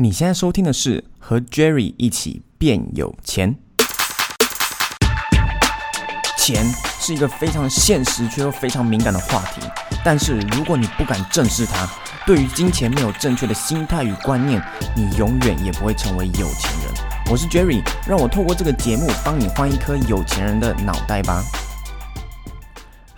你现在收听的是和 Jerry 一起变有钱。钱是一个非常现实却又非常敏感的话题，但是如果你不敢正视它，对于金钱没有正确的心态与观念，你永远也不会成为有钱人。我是 Jerry，让我透过这个节目帮你换一颗有钱人的脑袋吧。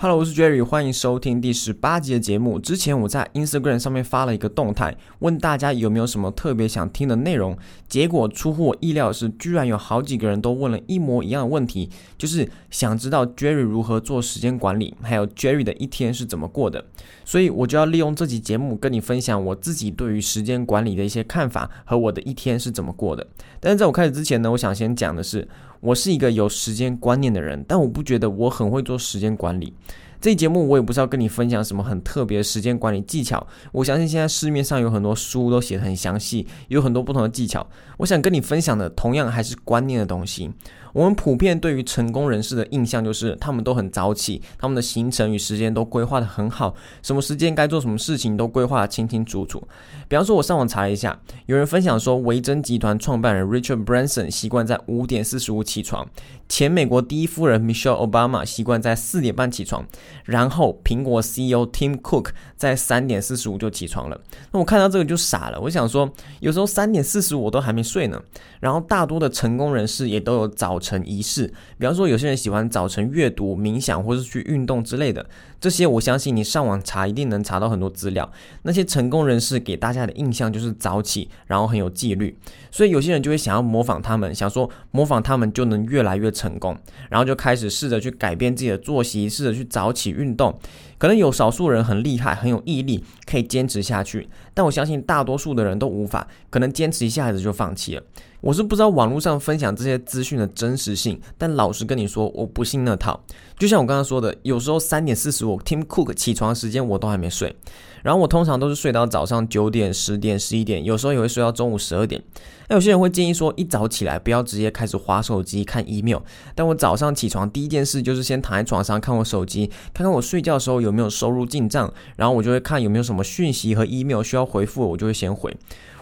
Hello，我是 Jerry，欢迎收听第十八集的节目。之前我在 Instagram 上面发了一个动态，问大家有没有什么特别想听的内容。结果出乎我意料的是，居然有好几个人都问了一模一样的问题，就是想知道 Jerry 如何做时间管理，还有 Jerry 的一天是怎么过的。所以我就要利用这集节目跟你分享我自己对于时间管理的一些看法和我的一天是怎么过的。但是在我开始之前呢，我想先讲的是。我是一个有时间观念的人，但我不觉得我很会做时间管理。这节目我也不是要跟你分享什么很特别的时间管理技巧。我相信现在市面上有很多书都写的很详细，有很多不同的技巧。我想跟你分享的同样还是观念的东西。我们普遍对于成功人士的印象就是他们都很早起，他们的行程与时间都规划得很好，什么时间该做什么事情都规划得清清楚楚。比方说，我上网查了一下，有人分享说，维珍集团创办人 Richard Branson 习惯在五点四十五起床，前美国第一夫人 Michelle Obama 习惯在四点半起床，然后苹果 CEO Tim Cook 在三点四十五就起床了。那我看到这个就傻了，我想说，有时候三点四十五我都还没睡呢。然后大多的成功人士也都有早晨仪式，比方说有些人喜欢早晨阅读、冥想，或是去运动之类的。这些我相信你上网查一定能查到很多资料。那些成功人士给大家的印象就是早起，然后很有纪律，所以有些人就会想要模仿他们，想说模仿他们就能越来越成功，然后就开始试着去改变自己的作息，试着去早起运动。可能有少数人很厉害，很有毅力，可以坚持下去，但我相信大多数的人都无法，可能坚持一下子就放弃了。我是不知道网络上分享这些资讯的真实性，但老实跟你说，我不信那套。就像我刚刚说的，有时候三点四十五，Tim Cook 起床时间我都还没睡，然后我通常都是睡到早上九点、十点、十一点，有时候也会睡到中午十二点。那有些人会建议说，一早起来不要直接开始划手机看 email，但我早上起床第一件事就是先躺在床上看我手机，看看我睡觉的时候有没有收入进账，然后我就会看有没有什么讯息和 email 需要回复，我就会先回。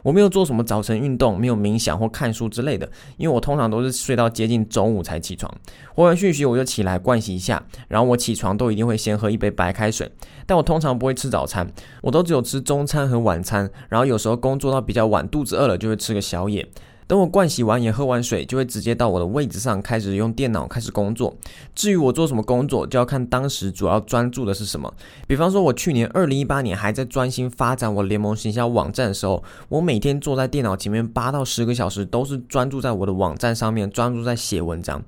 我没有做什么早晨运动，没有冥想或看书之类的，因为我通常都是睡到接近中午才起床。回完讯息我就起来盥洗一下，然后我起床都一定会先喝一杯白开水，但我通常不会吃早餐，我都只有吃中餐和晚餐，然后有时候工作到比较晚，肚子饿了就会吃个宵夜。等我灌洗完也喝完水，就会直接到我的位置上开始用电脑开始工作。至于我做什么工作，就要看当时主要专注的是什么。比方说，我去年二零一八年还在专心发展我联盟行销网站的时候，我每天坐在电脑前面八到十个小时，都是专注在我的网站上面，专注在写文章。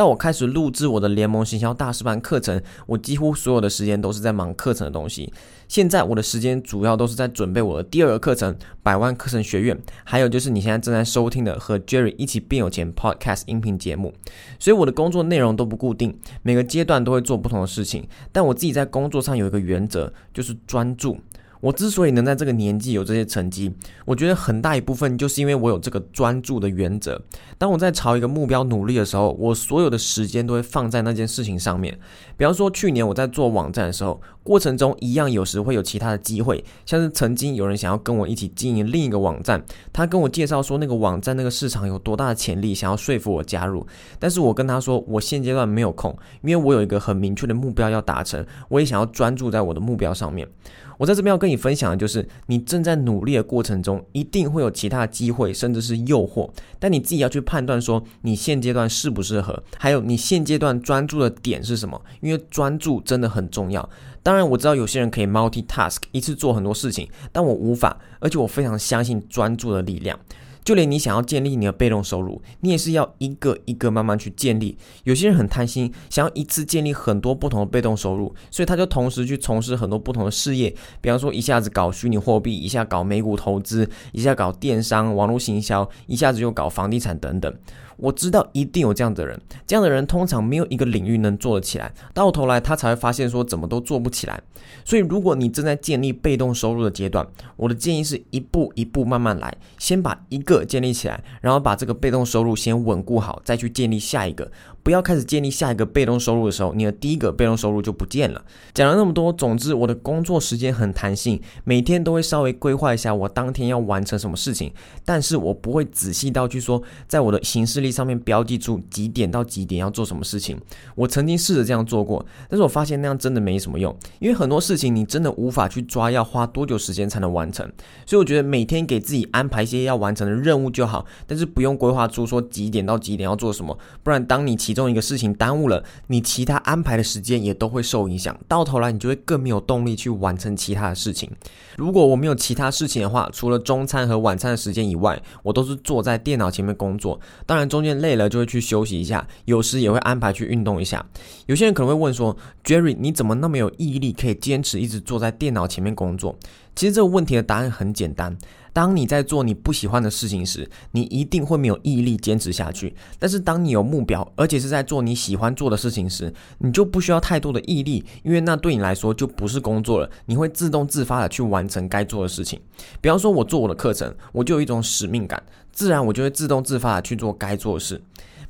当我开始录制我的联盟行销大师班课程，我几乎所有的时间都是在忙课程的东西。现在我的时间主要都是在准备我的第二个课程——百万课程学院，还有就是你现在正在收听的和 Jerry 一起变有钱 Podcast 音频节目。所以我的工作内容都不固定，每个阶段都会做不同的事情。但我自己在工作上有一个原则，就是专注。我之所以能在这个年纪有这些成绩，我觉得很大一部分就是因为我有这个专注的原则。当我在朝一个目标努力的时候，我所有的时间都会放在那件事情上面。比方说，去年我在做网站的时候，过程中一样有时会有其他的机会，像是曾经有人想要跟我一起经营另一个网站，他跟我介绍说那个网站那个市场有多大的潜力，想要说服我加入。但是我跟他说，我现阶段没有空，因为我有一个很明确的目标要达成，我也想要专注在我的目标上面。我在这边要跟你分享的就是，你正在努力的过程中，一定会有其他机会，甚至是诱惑，但你自己要去判断说，你现阶段适不适合，还有你现阶段专注的点是什么，因为专注真的很重要。当然然，我知道有些人可以 multitask，一次做很多事情，但我无法，而且我非常相信专注的力量。就连你想要建立你的被动收入，你也是要一个一个慢慢去建立。有些人很贪心，想要一次建立很多不同的被动收入，所以他就同时去从事很多不同的事业，比方说一下子搞虚拟货币，一下搞美股投资，一下搞电商、网络行销，一下子又搞房地产等等。我知道一定有这样的人，这样的人通常没有一个领域能做得起来，到头来他才会发现说怎么都做不起来。所以，如果你正在建立被动收入的阶段，我的建议是一步一步慢慢来，先把一个建立起来，然后把这个被动收入先稳固好，再去建立下一个。不要开始建立下一个被动收入的时候，你的第一个被动收入就不见了。讲了那么多，总之我的工作时间很弹性，每天都会稍微规划一下我当天要完成什么事情，但是我不会仔细到去说，在我的行事历上面标记出几点到几点要做什么事情。我曾经试着这样做过，但是我发现那样真的没什么用，因为很多事情你真的无法去抓要花多久时间才能完成。所以我觉得每天给自己安排一些要完成的任务就好，但是不用规划出说几点到几点要做什么，不然当你其中一个事情耽误了，你其他安排的时间也都会受影响，到头来你就会更没有动力去完成其他的事情。如果我没有其他事情的话，除了中餐和晚餐的时间以外，我都是坐在电脑前面工作。当然中中间累了就会去休息一下，有时也会安排去运动一下。有些人可能会问说，Jerry，你怎么那么有毅力，可以坚持一直坐在电脑前面工作？其实这个问题的答案很简单。当你在做你不喜欢的事情时，你一定会没有毅力坚持下去。但是当你有目标，而且是在做你喜欢做的事情时，你就不需要太多的毅力，因为那对你来说就不是工作了，你会自动自发的去完成该做的事情。比方说，我做我的课程，我就有一种使命感，自然我就会自动自发的去做该做的事。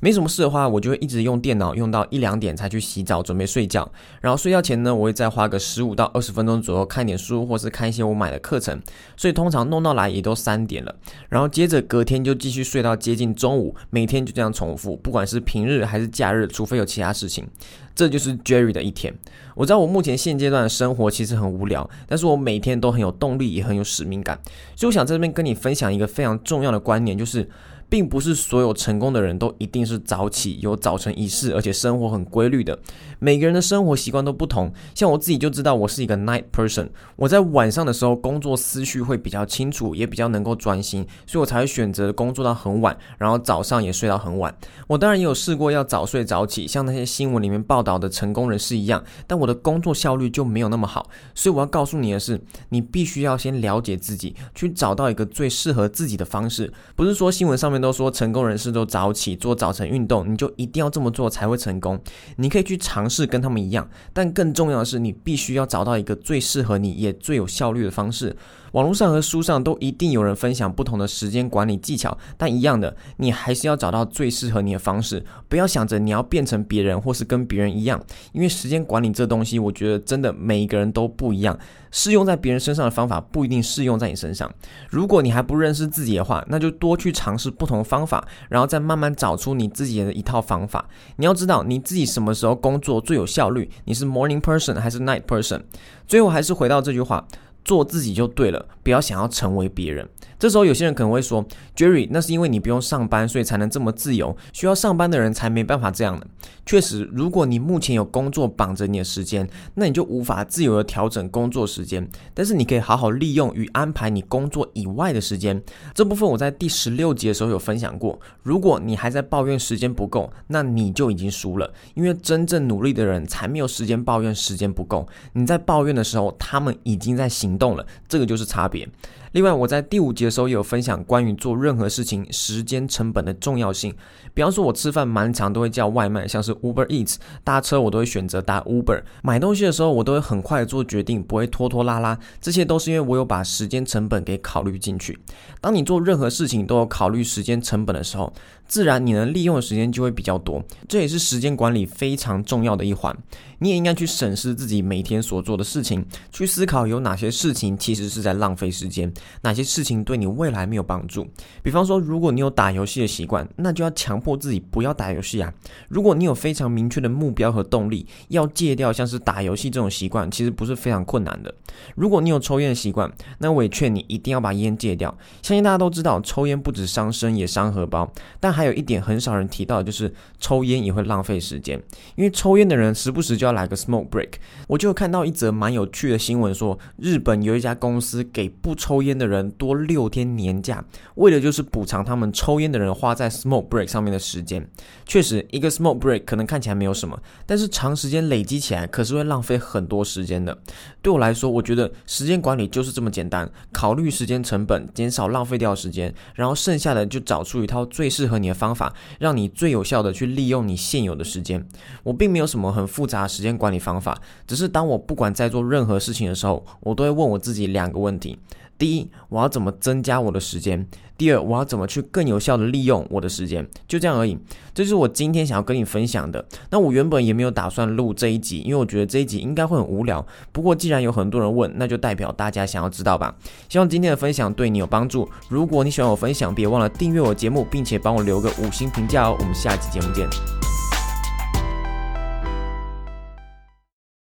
没什么事的话，我就会一直用电脑用到一两点才去洗澡准备睡觉。然后睡觉前呢，我会再花个十五到二十分钟左右看点书，或是看一些我买的课程。所以通常弄到来也都三点了。然后接着隔天就继续睡到接近中午，每天就这样重复，不管是平日还是假日，除非有其他事情。这就是 Jerry 的一天。我知道我目前现阶段的生活其实很无聊，但是我每天都很有动力，也很有使命感。所以我想在这边跟你分享一个非常重要的观念，就是。并不是所有成功的人都一定是早起，有早晨仪式，而且生活很规律的。每个人的生活习惯都不同。像我自己就知道，我是一个 night person。我在晚上的时候工作思绪会比较清楚，也比较能够专心，所以我才会选择工作到很晚，然后早上也睡到很晚。我当然也有试过要早睡早起，像那些新闻里面报道的成功人士一样，但我的工作效率就没有那么好。所以我要告诉你的是，你必须要先了解自己，去找到一个最适合自己的方式。不是说新闻上面。都说成功人士都早起做早晨运动，你就一定要这么做才会成功。你可以去尝试跟他们一样，但更重要的是，你必须要找到一个最适合你也最有效率的方式。网络上和书上都一定有人分享不同的时间管理技巧，但一样的，你还是要找到最适合你的方式。不要想着你要变成别人或是跟别人一样，因为时间管理这东西，我觉得真的每一个人都不一样，适用在别人身上的方法不一定适用在你身上。如果你还不认识自己的话，那就多去尝试不同的方法，然后再慢慢找出你自己的一套方法。你要知道你自己什么时候工作最有效率，你是 morning person 还是 night person？最后还是回到这句话。做自己就对了，不要想要成为别人。这时候有些人可能会说：“Jerry，那是因为你不用上班，所以才能这么自由。需要上班的人才没办法这样的。”确实，如果你目前有工作绑着你的时间，那你就无法自由的调整工作时间。但是你可以好好利用与安排你工作以外的时间。这部分我在第十六集的时候有分享过。如果你还在抱怨时间不够，那你就已经输了。因为真正努力的人才没有时间抱怨时间不够。你在抱怨的时候，他们已经在行行动了。这个就是差别。另外，我在第五集的时候也有分享关于做任何事情时间成本的重要性。比方说，我吃饭蛮常都会叫外卖，像是 Uber Eats，搭车我都会选择搭 Uber。买东西的时候，我都会很快做决定，不会拖拖拉拉。这些都是因为我有把时间成本给考虑进去。当你做任何事情都有考虑时间成本的时候，自然你能利用的时间就会比较多。这也是时间管理非常重要的一环。你也应该去审视自己每天所做的事情，去思考有哪些事情其实是在浪费时间。哪些事情对你未来没有帮助？比方说，如果你有打游戏的习惯，那就要强迫自己不要打游戏啊。如果你有非常明确的目标和动力，要戒掉像是打游戏这种习惯，其实不是非常困难的。如果你有抽烟的习惯，那我也劝你一定要把烟戒掉。相信大家都知道，抽烟不止伤身，也伤荷包。但还有一点很少人提到，就是抽烟也会浪费时间。因为抽烟的人时不时就要来个 smoke break。我就看到一则蛮有趣的新闻说，日本有一家公司给不抽烟烟的人多六天年假，为的就是补偿他们抽烟的人花在 smoke break 上面的时间。确实，一个 smoke break 可能看起来没有什么，但是长时间累积起来可是会浪费很多时间的。对我来说，我觉得时间管理就是这么简单，考虑时间成本，减少浪费掉时间，然后剩下的就找出一套最适合你的方法，让你最有效的去利用你现有的时间。我并没有什么很复杂的时间管理方法，只是当我不管在做任何事情的时候，我都会问我自己两个问题：第一，我要怎么增加我的时间？第二，我要怎么去更有效的利用我的时间？就这样而已。这是我今天想要跟你分享的。那我原本也没有打算录这一集，因为我觉得这一集应该会很无聊。不过既然有很多人问，那就代表大家想要知道吧。希望今天的分享对你有帮助。如果你喜欢我分享，别忘了订阅我节目，并且帮我留个五星评价哦。我们下期节目见。